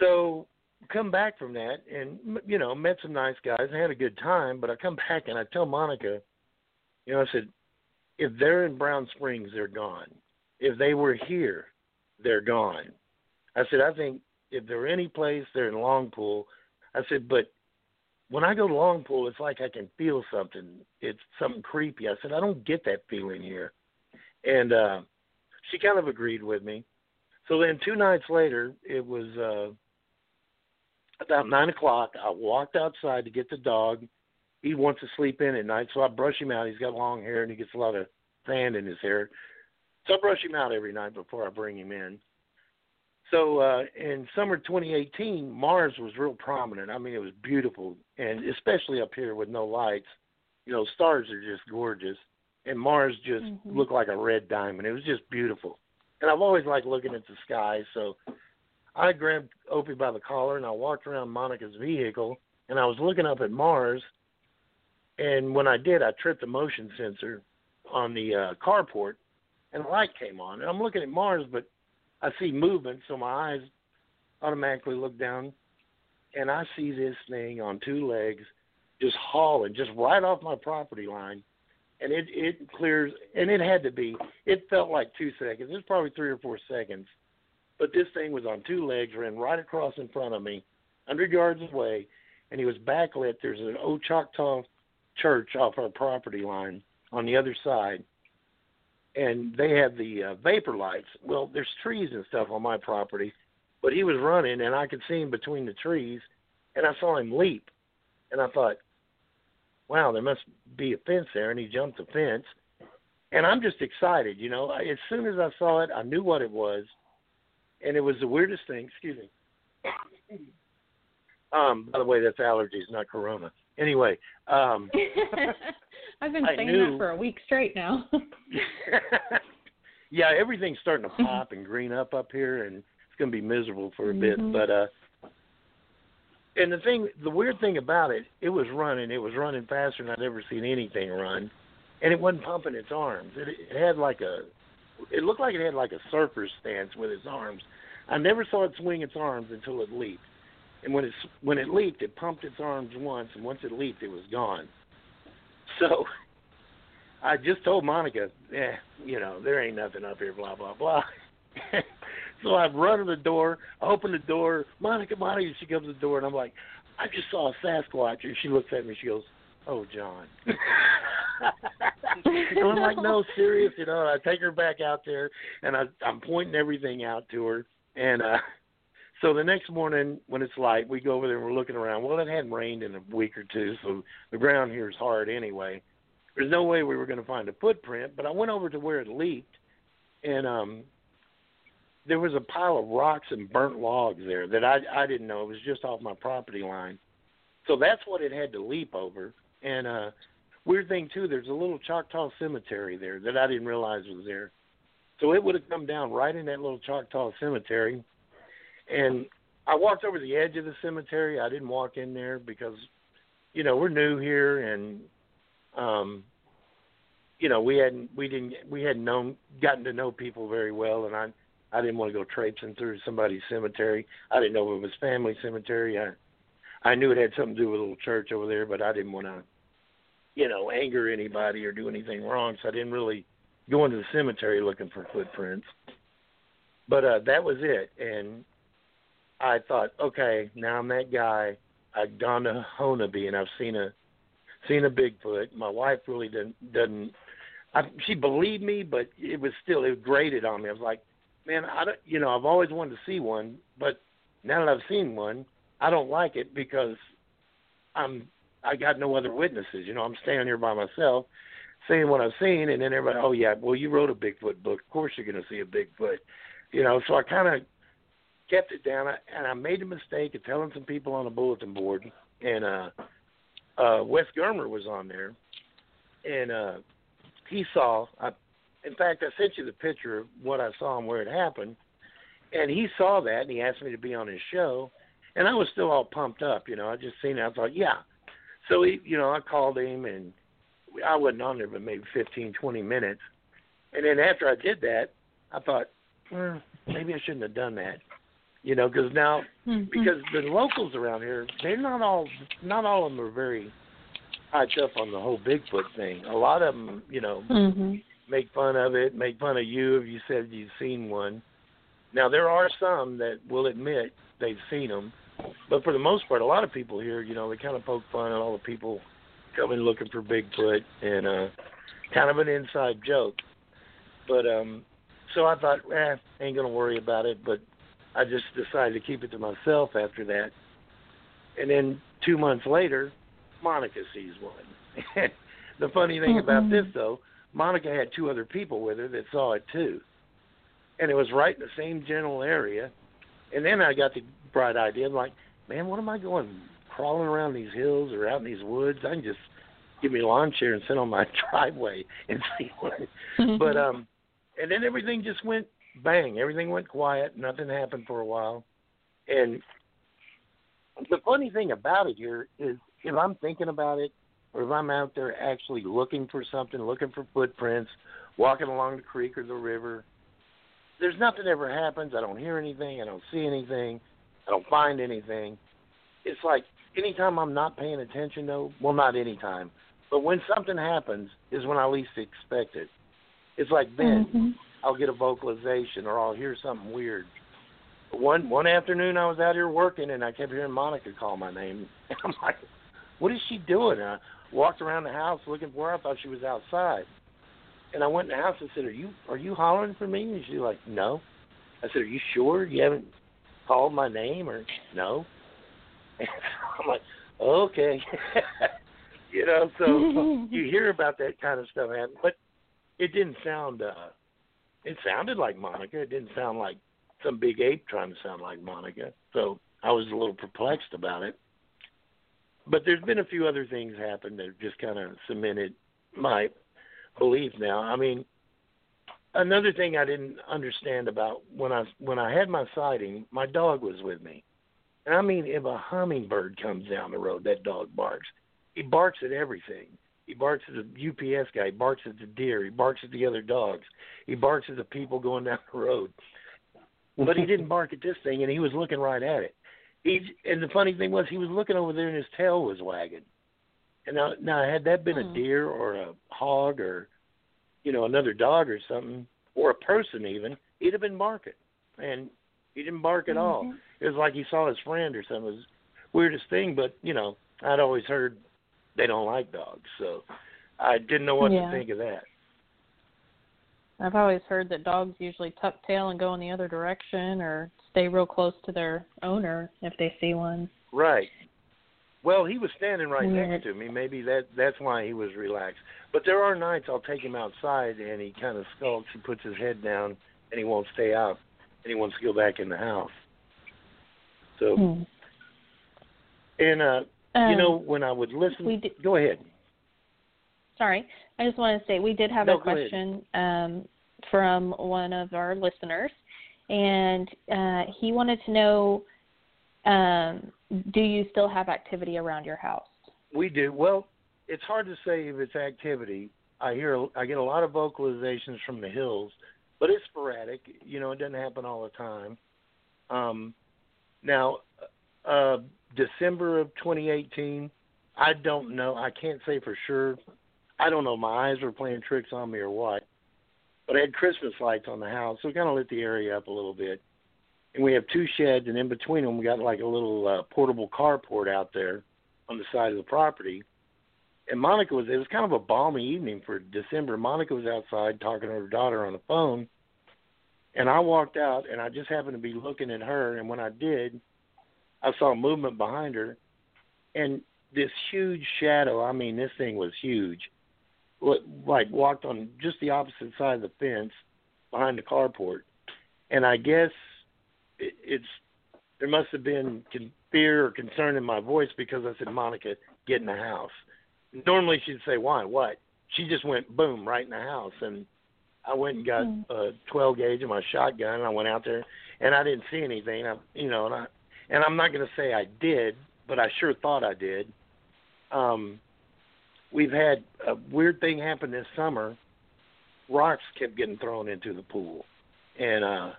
so come back from that. And you know met some nice guys. And had a good time but i come back and i tell monica you know i said if they're in brown springs they're gone. If they were here they're gone. I said i think if they're any place they're in Long Pool. I said but when I go to Long Pool, it's like I can feel something. It's something creepy. I said, I don't get that feeling here. and uh, she kind of agreed with me. So then two nights later, it was uh, about nine o'clock. I walked outside to get the dog. He wants to sleep in at night, so I brush him out. He's got long hair and he gets a lot of sand in his hair. So I brush him out every night before I bring him in. So uh, in summer 2018, Mars was real prominent. I mean, it was beautiful, and especially up here with no lights. You know, stars are just gorgeous, and Mars just mm-hmm. looked like a red diamond. It was just beautiful, and I've always liked looking at the sky. So I grabbed Opie by the collar and I walked around Monica's vehicle, and I was looking up at Mars. And when I did, I tripped the motion sensor on the uh, carport, and a light came on. And I'm looking at Mars, but I see movement, so my eyes automatically look down, and I see this thing on two legs, just hauling, just right off my property line, and it it clears, and it had to be. It felt like two seconds. It was probably three or four seconds, but this thing was on two legs, ran right across in front of me, hundred yards away, and he was backlit. There's an old Choctaw church off our property line on the other side and they have the uh, vapor lights. Well, there's trees and stuff on my property, but he was running, and I could see him between the trees, and I saw him leap, and I thought, wow, there must be a fence there, and he jumped the fence, and I'm just excited, you know. As soon as I saw it, I knew what it was, and it was the weirdest thing. Excuse me. Um, by the way, that's allergies, not corona. Anyway, um, I've been saying knew, that for a week straight now. yeah, everything's starting to pop and green up up here, and it's going to be miserable for a mm-hmm. bit. But uh, and the thing, the weird thing about it, it was running. It was running faster than I'd ever seen anything run, and it wasn't pumping its arms. It, it had like a, it looked like it had like a surfer's stance with its arms. I never saw it swing its arms until it leaped. And when it when it leaped, it pumped its arms once, and once it leaped, it was gone. So I just told Monica, eh, you know, there ain't nothing up here, blah blah blah. so I run to the door, I open the door, Monica, Monica, she comes to the door, and I'm like, I just saw a Sasquatch, and she looks at me, she goes, Oh, John. and I'm like, no, serious, you know. I take her back out there, and I, I'm pointing everything out to her, and uh so the next morning, when it's light, we go over there and we're looking around. Well, it hadn't rained in a week or two, so the ground here is hard anyway. There's no way we were going to find a footprint, but I went over to where it leaked, and um, there was a pile of rocks and burnt logs there that I I didn't know. It was just off my property line, so that's what it had to leap over. And uh, weird thing too, there's a little Choctaw cemetery there that I didn't realize was there. So it would have come down right in that little Choctaw cemetery and I walked over the edge of the cemetery. I didn't walk in there because, you know, we're new here and, um, you know, we hadn't we didn't we hadn't known gotten to know people very well, and I I didn't want to go traipsing through somebody's cemetery. I didn't know if it was family cemetery. I I knew it had something to do with a little church over there, but I didn't want to, you know, anger anybody or do anything wrong. So I didn't really go into the cemetery looking for footprints. But uh, that was it, and I thought, okay, now I'm that guy. I've gone to Honobia and I've seen a seen a Bigfoot. My wife really didn't doesn't. I, she believed me, but it was still it grated on me. I was like, man, I don't. You know, I've always wanted to see one, but now that I've seen one, I don't like it because I'm I got no other witnesses. You know, I'm standing here by myself, saying what I've seen, and then everybody, oh yeah, well you wrote a Bigfoot book, of course you're going to see a Bigfoot. You know, so I kind of kept it down, and I made a mistake of telling some people on the bulletin board, and uh, uh, Wes Germer was on there, and uh, he saw. I, in fact, I sent you the picture of what I saw and where it happened, and he saw that, and he asked me to be on his show, and I was still all pumped up, you know. I just seen it. I thought, yeah. So he, you know, I called him, and I wasn't on there but maybe fifteen, twenty minutes, and then after I did that, I thought, well, maybe I shouldn't have done that you know, because now mm-hmm. because the locals around here, they're not all not all of them are very hyped up on the whole Bigfoot thing. A lot of them, you know, mm-hmm. make fun of it, make fun of you if you said you've seen one. Now there are some that will admit they've seen them, but for the most part, a lot of people here, you know, they kind of poke fun at all the people coming looking for Bigfoot and uh kind of an inside joke. But um, so I thought, eh, ain't gonna worry about it. But I just decided to keep it to myself after that. And then two months later, Monica sees one. the funny thing mm about this though, Monica had two other people with her that saw it too. And it was right in the same general area. And then I got the bright idea, I'm like, man, what am I going crawling around these hills or out in these woods? I can just give me a lawn chair and sit on my driveway and see one. but um and then everything just went bang, everything went quiet, nothing happened for a while. And the funny thing about it here is if I'm thinking about it or if I'm out there actually looking for something, looking for footprints, walking along the creek or the river, there's nothing ever happens. I don't hear anything. I don't see anything. I don't find anything. It's like anytime I'm not paying attention, though, well, not anytime, but when something happens is when I least expect it. It's like then mm-hmm. I'll get a vocalization or I'll hear something weird. One one afternoon I was out here working and I kept hearing Monica call my name. And I'm like, what is she doing? And I walked around the house looking for her. I thought she was outside. And I went in the house and said, "Are you are you hollering for me?" And she's like, "No." I said, "Are you sure you haven't called my name or no?" And I'm like, "Okay." you know, so you hear about that kind of stuff happen, but it didn't sound. uh It sounded like Monica. It didn't sound like some big ape trying to sound like Monica. So I was a little perplexed about it. But there's been a few other things happen that just kind of cemented my belief now. I mean, another thing I didn't understand about when I when I had my sighting, my dog was with me. And I mean, if a hummingbird comes down the road, that dog barks. He barks at everything. He barks at the UPS guy. He barks at the deer. He barks at the other dogs. He barks at the people going down the road. But he didn't bark at this thing, and he was looking right at it. He and the funny thing was, he was looking over there, and his tail was wagging. And now, now had that been a hmm. deer or a hog or, you know, another dog or something, or a person even, he'd have been barking. And he didn't bark at mm-hmm. all. It was like he saw his friend or something. It was weirdest thing, but you know, I'd always heard they don't like dogs, so I didn't know what yeah. to think of that. I've always heard that dogs usually tuck tail and go in the other direction or stay real close to their owner if they see one. Right. Well, he was standing right next to me. Maybe that that's why he was relaxed. But there are nights I'll take him outside and he kind of skulks and puts his head down and he won't stay out and he wants to go back in the house. So, hmm. and uh, um, you know, when I would listen, we did, go ahead. Sorry, I just want to say we did have no, a question um, from one of our listeners, and uh, he wanted to know um, do you still have activity around your house? We do. Well, it's hard to say if it's activity. I hear I get a lot of vocalizations from the hills, but it's sporadic. You know, it doesn't happen all the time. Um, now, uh, December of 2018, I don't know. I can't say for sure. I don't know. My eyes were playing tricks on me or what. But I had Christmas lights on the house, so it kind of lit the area up a little bit and we have two sheds, and in between them we got like a little uh, portable carport out there on the side of the property. And Monica was it was kind of a balmy evening for December. Monica was outside talking to her daughter on the phone, and I walked out, and I just happened to be looking at her, and when I did, I saw movement behind her, and this huge shadow. I mean, this thing was huge. Like walked on just the opposite side of the fence behind the carport, and I guess it, it's there must have been con- fear or concern in my voice because I said, Monica, get in the house. Normally she'd say, why, what? She just went boom right in the house, and I went and got mm. a 12 gauge of my shotgun. And I went out there, and I didn't see anything. I, you know, and I, and I'm not going to say I did, but I sure thought I did. Um, we've had a weird thing happen this summer. Rocks kept getting thrown into the pool, and uh,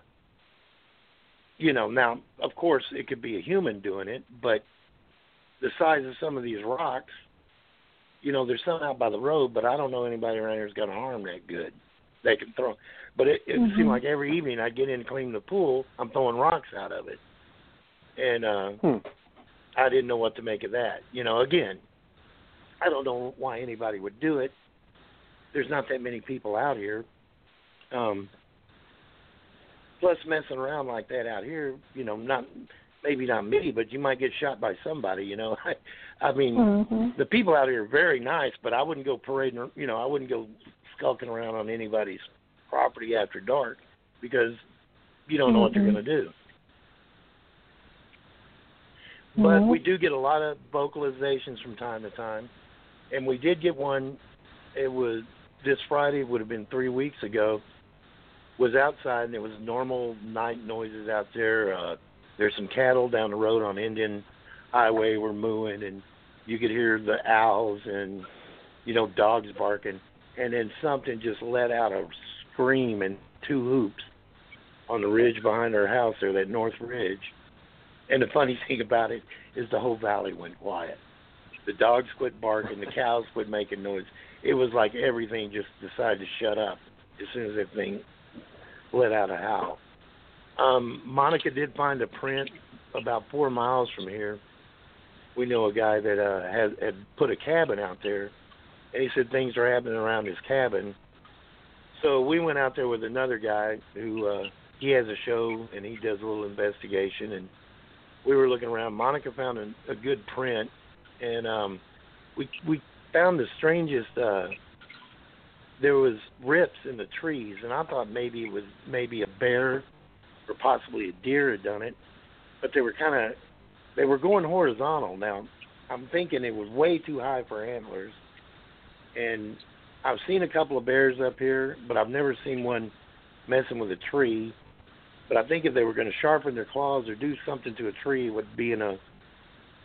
you know, now of course it could be a human doing it, but the size of some of these rocks, you know, there's some out by the road, but I don't know anybody around here who's got an arm that good. They can throw, but it, it mm-hmm. seemed like every evening I'd get in to clean the pool, I'm throwing rocks out of it, and uh, hmm. I didn't know what to make of that. You know, again, I don't know why anybody would do it. There's not that many people out here. Um, plus, messing around like that out here, you know, not maybe not me, but you might get shot by somebody. You know, I, I mean, mm-hmm. the people out here are very nice, but I wouldn't go parading. You know, I wouldn't go skulking around on anybody's property after dark because you don't know mm-hmm. what they're going to do. But we do get a lot of vocalizations from time to time, and we did get one. It was this Friday. Would have been three weeks ago. Was outside and there was normal night noises out there. Uh, there's some cattle down the road on Indian Highway were mooing, and you could hear the owls and you know dogs barking, and then something just let out a scream and two hoops on the ridge behind our house there, that north ridge and the funny thing about it is the whole valley went quiet. The dogs quit barking, the cows quit making noise. It was like everything just decided to shut up as soon as that thing let out a howl. Um, Monica did find a print about four miles from here. We know a guy that uh, had had put a cabin out there, and he said things are happening around his cabin. So we went out there with another guy who uh, he has a show and he does a little investigation and we were looking around. Monica found a, a good print, and um, we we found the strangest. Uh, there was rips in the trees, and I thought maybe it was maybe a bear or possibly a deer had done it, but they were kind of they were going horizontal. Now I'm thinking it was way too high for antlers, and I've seen a couple of bears up here, but I've never seen one messing with a tree. But I think if they were going to sharpen their claws or do something to a tree, it would be in a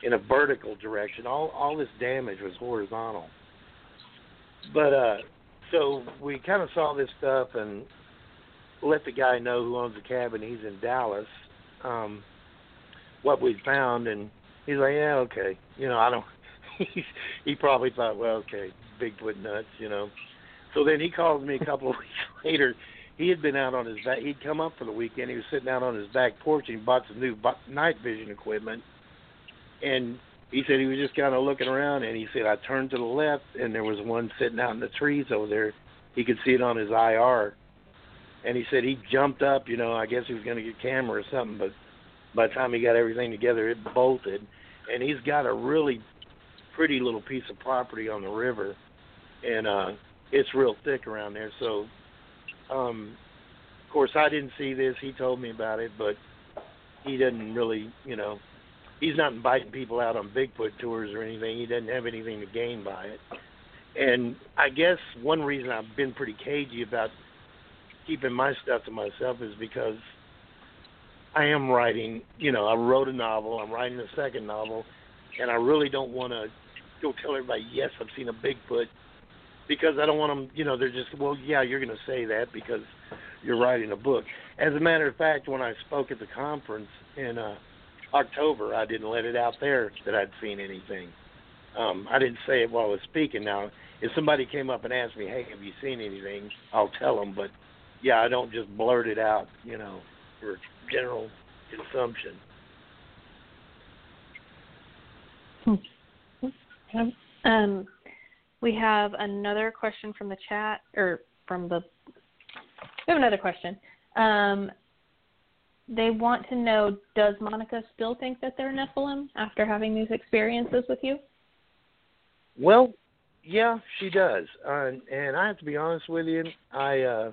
in a vertical direction. All all this damage was horizontal. But uh, so we kind of saw this stuff and let the guy know who owns the cabin. He's in Dallas. Um, what we found, and he's like, yeah, okay. You know, I don't. he, he probably thought, well, okay, Bigfoot nuts, you know. So then he calls me a couple of weeks later he had been out on his back. He'd come up for the weekend. He was sitting out on his back porch and he bought some new night vision equipment. And he said he was just kind of looking around, and he said I turned to the left, and there was one sitting out in the trees over there. He could see it on his IR, and he said he jumped up. You know, I guess he was going to get camera or something, but by the time he got everything together, it bolted. And he's got a really pretty little piece of property on the river, and uh, it's real thick around there. So um, of course, I didn't see this. He told me about it, but he didn't really, you know, he's not inviting people out on Bigfoot tours or anything. He doesn't have anything to gain by it. And I guess one reason I've been pretty cagey about keeping my stuff to myself is because I am writing, you know, I wrote a novel, I'm writing a second novel, and I really don't want to go tell everybody, yes, I've seen a Bigfoot because I don't want them. You know, they're just well, yeah, you're going to say that because you're writing a book. As a matter of fact, when I spoke at the conference in uh, October, I didn't let it out there that I'd seen anything. Um, I didn't say it while I was speaking. Now, if somebody came up and asked me, "Hey, have you seen anything?" I'll tell them. But yeah, I don't just blurt it out. You know, for general consumption. Um, we have another question from the chat, or from the. We have another question. Um, they want to know Does Monica still think that they're Nephilim after having these experiences with you? Well, yeah, she does. Uh, and I have to be honest with you, I. uh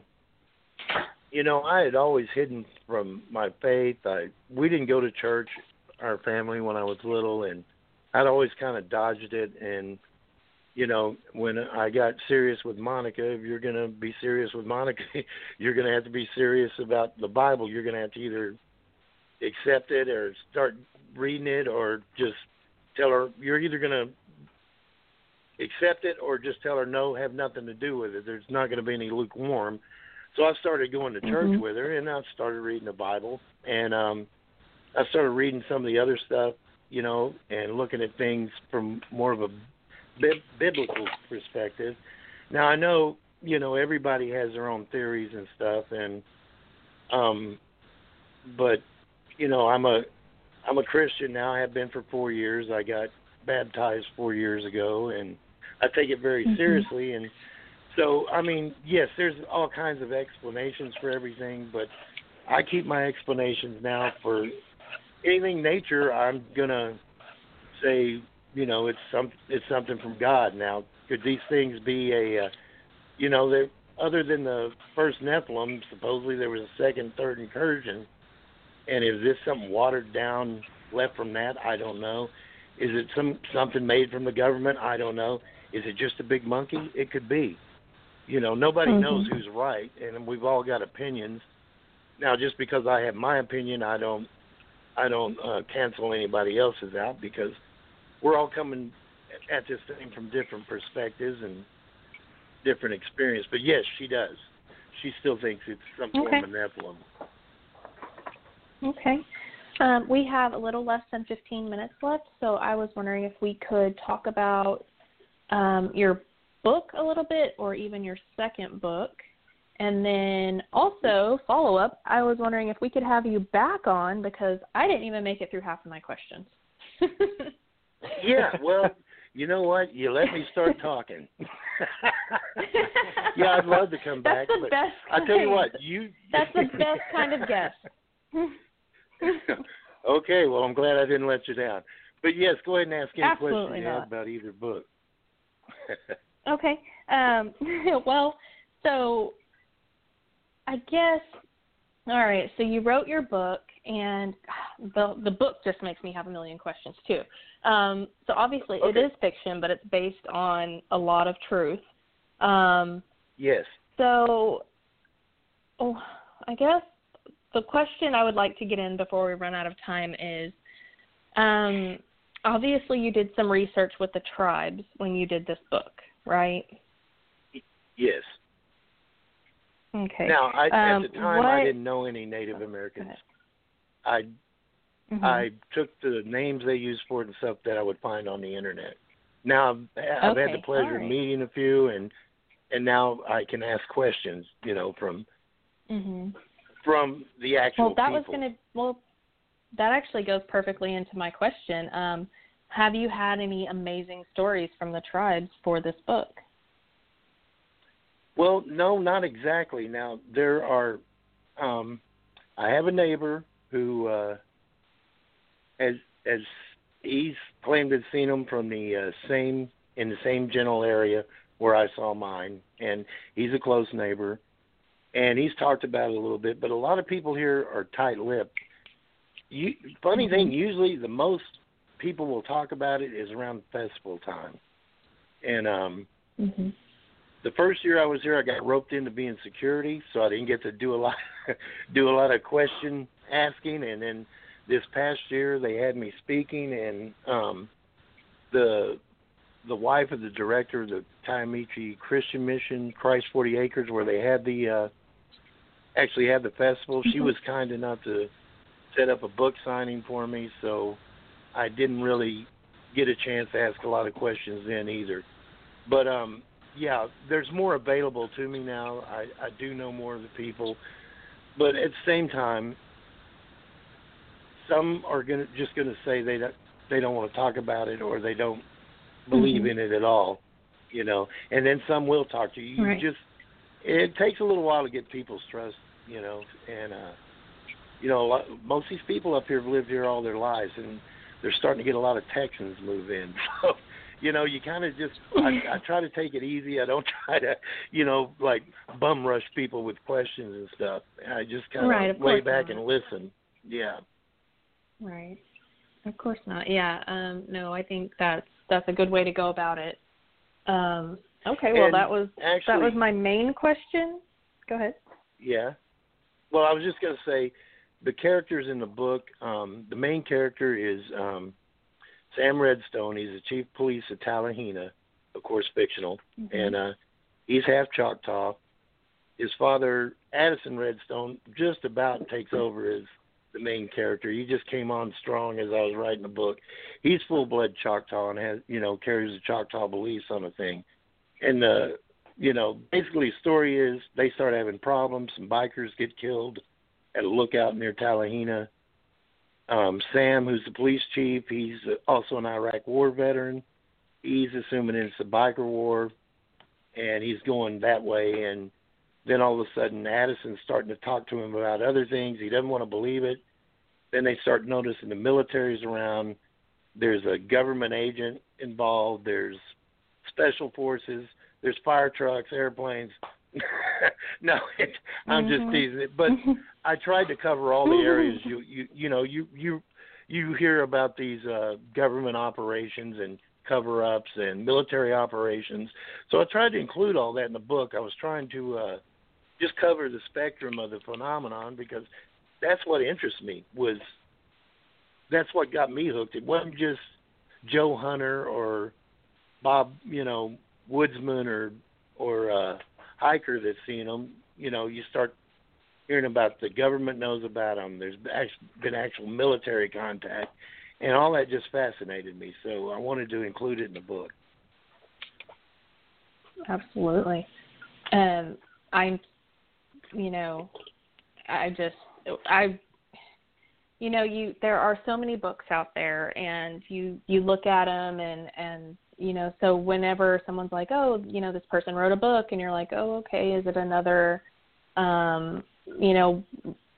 you know, I had always hidden from my faith. I we didn't go to church, our family, when I was little, and I'd always kind of dodged it. And you know, when I got serious with Monica, if you're going to be serious with Monica, you're going to have to be serious about the Bible. You're going to have to either accept it or start reading it or just tell her you're either going to accept it or just tell her no, have nothing to do with it. There's not going to be any lukewarm. So I started going to church mm-hmm. with her and I started reading the Bible and um I started reading some of the other stuff, you know, and looking at things from more of a biblical perspective. Now I know you know everybody has their own theories and stuff, and um, but you know I'm a I'm a Christian now. I have been for four years. I got baptized four years ago, and I take it very mm-hmm. seriously. And So I mean, yes, there's all kinds of explanations for everything, but I keep my explanations now for anything nature. I'm gonna say, you know, it's some it's something from God. Now, could these things be a, uh, you know, they other than the first Nephilim, supposedly there was a second, third incursion, and is this something watered down left from that? I don't know. Is it some something made from the government? I don't know. Is it just a big monkey? It could be. You know, nobody mm-hmm. knows who's right, and we've all got opinions. Now, just because I have my opinion, I don't, I don't uh, cancel anybody else's out because we're all coming at this thing from different perspectives and different experience. But yes, she does. She still thinks it's some okay. form of Nephilim. Okay. Um, we have a little less than 15 minutes left, so I was wondering if we could talk about um, your book a little bit or even your second book. And then also, follow up, I was wondering if we could have you back on because I didn't even make it through half of my questions. yeah, well, you know what? You let me start talking. yeah, I'd love to come back. That's the best I tell you what, you That's the best kind of guest. okay, well, I'm glad I didn't let you down. But yes, go ahead and ask any Absolutely questions you not. have about either book. okay. Um, well, so I guess all right. So you wrote your book, and the the book just makes me have a million questions too. Um, so obviously okay. it is fiction, but it's based on a lot of truth. Um, yes. So, oh, I guess the question I would like to get in before we run out of time is, um, obviously you did some research with the tribes when you did this book, right? Yes. Okay. Now, I, um, at the time, what, I didn't know any Native Americans. I mm-hmm. I took the names they used for it and stuff that I would find on the internet. Now I've, I've okay. had the pleasure right. of meeting a few, and and now I can ask questions, you know, from mm-hmm. from the actual. Well, that people. was going to well, that actually goes perfectly into my question. Um, have you had any amazing stories from the tribes for this book? Well, no, not exactly. Now there are. Um, I have a neighbor who uh, has as he's claimed to have seen them from the uh, same in the same general area where I saw mine, and he's a close neighbor, and he's talked about it a little bit. But a lot of people here are tight-lipped. You, funny mm-hmm. thing, usually the most people will talk about it is around festival time, and um, mm-hmm the first year I was here, I got roped into being security, so I didn't get to do a lot, do a lot of question asking. And then this past year, they had me speaking, and um, the the wife of the director of the Kiamichi Christian Mission, Christ Forty Acres, where they had the uh, actually had the festival. She mm-hmm. was kind enough to set up a book signing for me, so I didn't really get a chance to ask a lot of questions then either. But um yeah, there's more available to me now. I, I do know more of the people, but at the same time, some are gonna just gonna say they don't they don't want to talk about it or they don't believe mm-hmm. in it at all, you know. And then some will talk to you. You right. just it takes a little while to get people's trust, you know, and uh you know, a lot, most of these people up here have lived here all their lives and they're starting to get a lot of Texans move in. So you know, you kind of just I, I try to take it easy. I don't try to, you know, like bum rush people with questions and stuff. I just kind right, of of lay back not. and listen. Yeah. Right. Of course not. Yeah. Um, no, I think that's that's a good way to go about it. Um, okay. Well, And that was actually, that was my main question. Go ahead. Yeah. Well, I was just going to say the characters in the book. Um, the main character is um, Sam Redstone. He's the chief police of Talihina, of course, fictional, mm-hmm. and uh, he's half Choctaw. His father, Addison Redstone, just about takes over as the main character. He just came on strong as I was writing the book. He's full blood Choctaw and has, you know, carries the Choctaw beliefs on the thing. And uh, you know, basically, story is they start having problems. Some bikers get killed at a lookout near Talihina um, Sam, who's the police chief, he's also an Iraq War veteran. He's assuming it's a biker war, and he's going that way. And then all of a sudden, Addison's starting to talk to him about other things. He doesn't want to believe it. Then they start noticing the military's around. There's a government agent involved. There's special forces. There's fire trucks, airplanes. no, it, I'm mm-hmm. just teasing it. But I tried to cover all the areas you you you know you you you hear about these uh, government operations and cover ups and military operations. So I tried to include all that in the book. I was trying to uh, just cover the spectrum of the phenomenon because that's what interests me was that's what got me hooked. It wasn't just Joe Hunter or Bob, you know, woodsman or or uh hiker that's seen them. You know, you start hearing about the government knows about them. There's been actual military contact, and all that just fascinated me. So I wanted to include it in the book. Absolutely. Um, I'm, you know, I just, I, you know, you there are so many books out there, and you you look at them, and and you know, so whenever someone's like, oh, you know, this person wrote a book, and you're like, oh, okay, is it another, um, you know,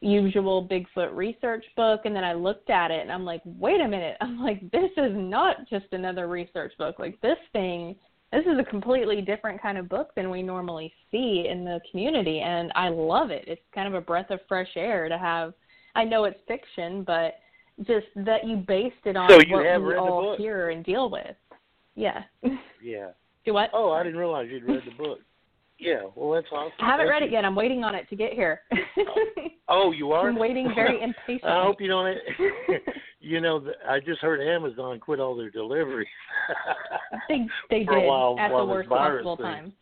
usual Bigfoot research book? And then I looked at it, and I'm like, wait a minute, I'm like, this is not just another research book. Like this thing, this is a completely different kind of book than we normally see in the community, and I love it. It's kind of a breath of fresh air to have. I know it's fiction, but just that you based it on so what we all hear and deal with. Yeah. Yeah. Do what? Oh, I didn't realize you'd read the book. Yeah, well, that's awesome. I haven't read it yet. I'm waiting on it to get here. oh, oh you are? I'm waiting very impatiently. I hope you don't. you know, I just heard Amazon quit all their deliveries. they they did while, at while the worst possible time.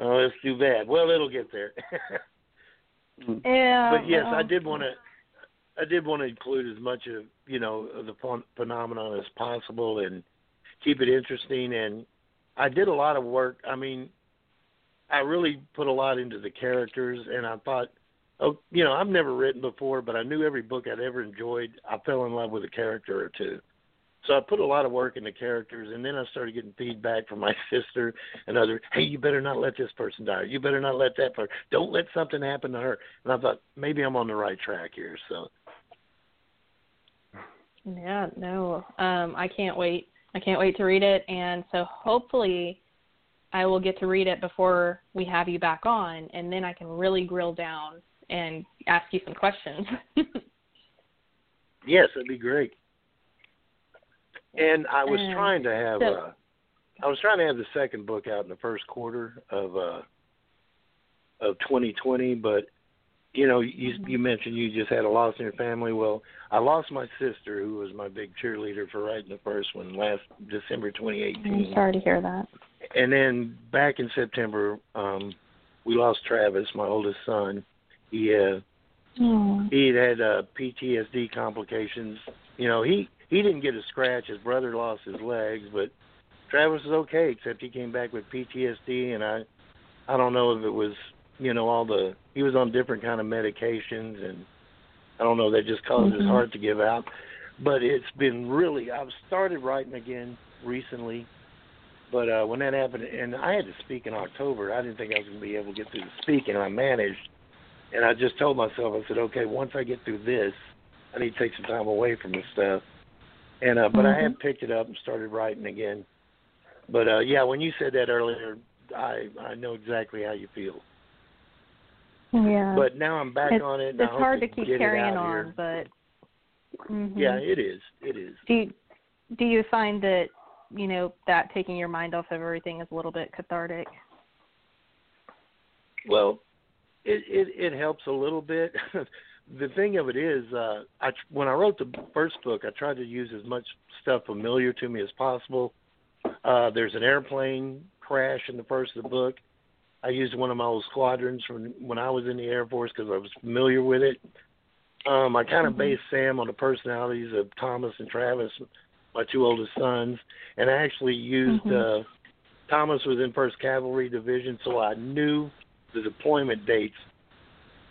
oh, that's too bad. Well, it'll get there. yeah. but yes, I did um, want to. I did want to include as much of you know of the phen- phenomenon as possible and keep it interesting. And I did a lot of work. I mean, I really put a lot into the characters, and I thought, oh, you know, I've never written before, but I knew every book I'd ever enjoyed. I fell in love with a character or two. So I put a lot of work into characters, and then I started getting feedback from my sister and other. Hey, you better not let this person die. You better not let that person. Don't let something happen to her. And I thought maybe I'm on the right track here. So Yeah, no. Um, I can't wait. I can't wait to read it, and so hopefully, I will get to read it before we have you back on, and then I can really grill down and ask you some questions. yes, that'd be great. And I was Um, trying to have. so- uh, I was trying to have the second book out in the first quarter of uh of 2020, but you know, you you mentioned you just had a loss in your family. Well, I lost my sister, who was my big cheerleader for writing the first one last December 2018. I'm sorry to hear that. And then back in September, um, we lost Travis, my oldest son. He uh, Oh. he had had uh, PTSD complications. You know, he he didn't get a scratch. His brother lost his legs, but Travis was okay, except he came back with PTSD, and I I don't know if it was you know all the he was on different kind of medications, and I don't know that just caused his Mhm. heart to give out. But it's been really I've started writing again recently. But uh when that happened and I had to speak in October, I didn't think I was gonna be able to get through the speaking and I managed and I just told myself, I said, Okay, once I get through this, I need to take some time away from this stuff. And uh but I Mhm. have picked it up and started writing again. But uh yeah, when you said that earlier, I I know exactly how you feel. Yeah. But now I'm back it's, on it. It's hard to keep carrying on, here. but mhm. yeah, it is. It is. do you, do you find that you know that taking your mind off of everything is a little bit cathartic? Well, it it, it helps a little bit. the thing of it is, uh, I when I wrote the first book, I tried to use as much stuff familiar to me as possible. Uh, there's an airplane crash in the first of the book. I used one of my old squadrons from when I was in the Air Force because I was familiar with it. Um, I kind of Mhm. based Sam on the personalities of Thomas and Travis, my two oldest sons, and I actually used Mhm. uh, Thomas was in First Cavalry Division, so I knew the deployment dates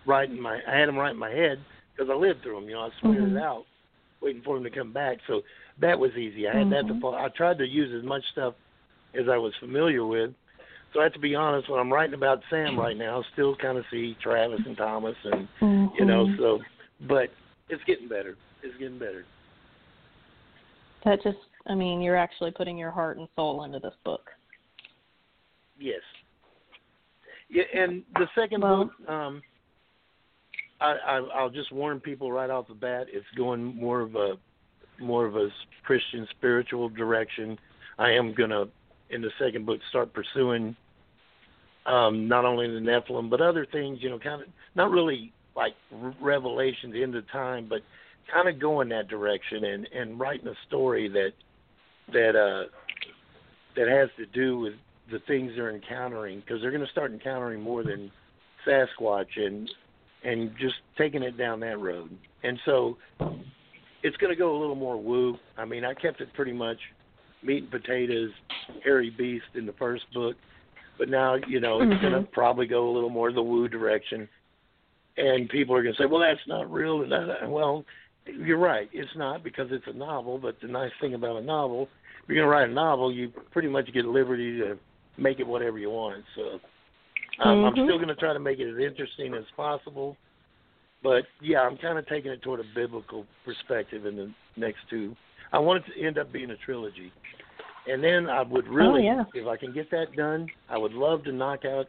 right in my. I had them right in my head because I lived through them. You know, I sweated Mhm. it out, waiting for them to come back. So that was easy. I had that to follow. I tried to use as much stuff as I was familiar with. So I have to be honest, when I'm writing about Sam right now, I still kind of see Travis and Thomas, and mm-hmm. you know, so but it's getting better. It's getting better. That just, I mean, you're actually putting your heart and soul into this book. Yes. Yeah, and the second well, book, um, I, I, I'll just warn people right off the bat. It's going more of a more of a Christian spiritual direction. I am gonna in the second book start pursuing um, not only the Nephilim but other things. You know, kind of not really like revelation, the end of time, but kind of going that direction and and writing a story that that uh that has to do with the things they're encountering because they're going to start encountering more than Sasquatch and and just taking it down that road. And so it's going to go a little more woo. I mean, I kept it pretty much meat and potatoes, hairy beast in the first book, but now you know it's mm-hmm. going to probably go a little more the woo direction. And people are going to say, "Well, that's not real." And that, well, you're right. It's not because it's a novel. But the nice thing about a novel, if you're going to write a novel, you pretty much get liberty to make it whatever you want. So um, mm-hmm. I'm still going to try to make it as interesting as possible. But yeah, I'm kind of taking it toward a biblical perspective in the next two. I want it to end up being a trilogy. And then I would really, oh, yeah. if I can get that done, I would love to knock out,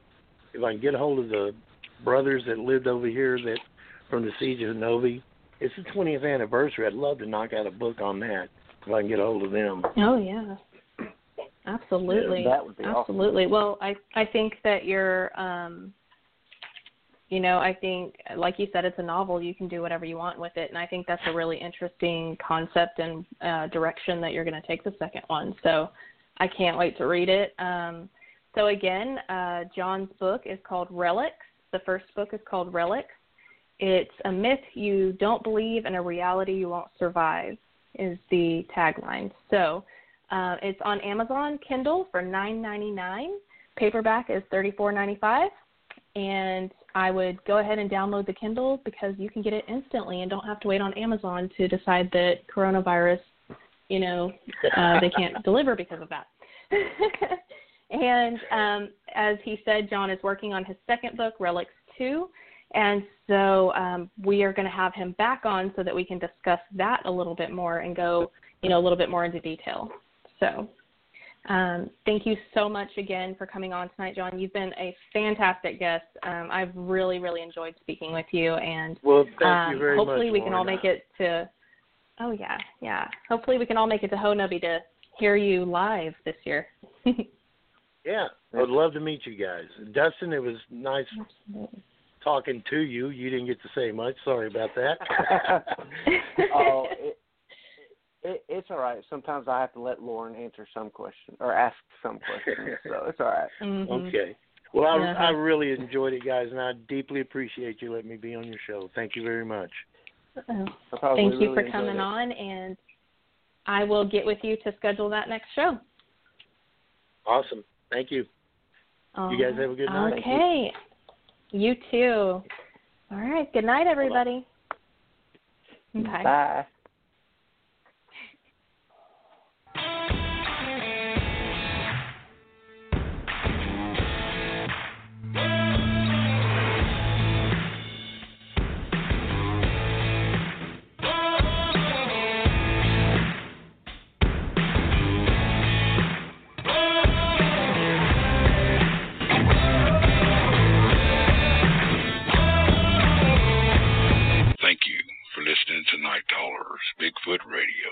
if I can get a hold of the brothers that lived over here that from the siege of Novi. It's the 20th anniversary. I'd love to knock out a book on that if I can get a hold of them. Oh yeah. Absolutely. Yeah, that would be Absolutely. Awesome. Well, I I think that you're um you know, I think like you said it's a novel, you can do whatever you want with it and I think that's a really interesting concept and uh direction that you're going to take the second one. So, I can't wait to read it. Um so again, uh John's book is called Relics. The first book is called Relics. It's a myth you don't believe and a reality you won't survive is the tagline. So, uh, it's on Amazon Kindle for $9.99. Paperback is $34.95. And I would go ahead and download the Kindle because you can get it instantly and don't have to wait on Amazon to decide that coronavirus, you know, uh, they can't deliver because of that. and um, as he said, John is working on his second book, Relics 2. And so um, we are going to have him back on so that we can discuss that a little bit more and go, you know, a little bit more into detail. So um, thank you so much again for coming on tonight, John. You've been a fantastic guest. Um, I've really, really enjoyed speaking with you, and well, thank um, you very hopefully much, we can all make it to. Oh yeah, yeah. Hopefully we can all make it to Honobia to hear you live this year. yeah, I would love to meet you guys, Dustin. It was nice Absolutely. talking to you. You didn't get to say much. Sorry about that. oh, it, it, it's all right. Sometimes I have to let Lauren answer some question or ask some questions, so it's all right. mm-hmm. Okay. Well, I, Uh-huh. I really enjoyed it, guys, and I deeply appreciate you letting me be on your show. Thank you very much. Oh, Thank you really for coming it. on, and I will get with you to schedule that next show. Awesome. Thank you. You guys have a good night. Okay. You too. All right. Good night, everybody. Okay. Bye. Tonight dollars. Bigfoot Radio.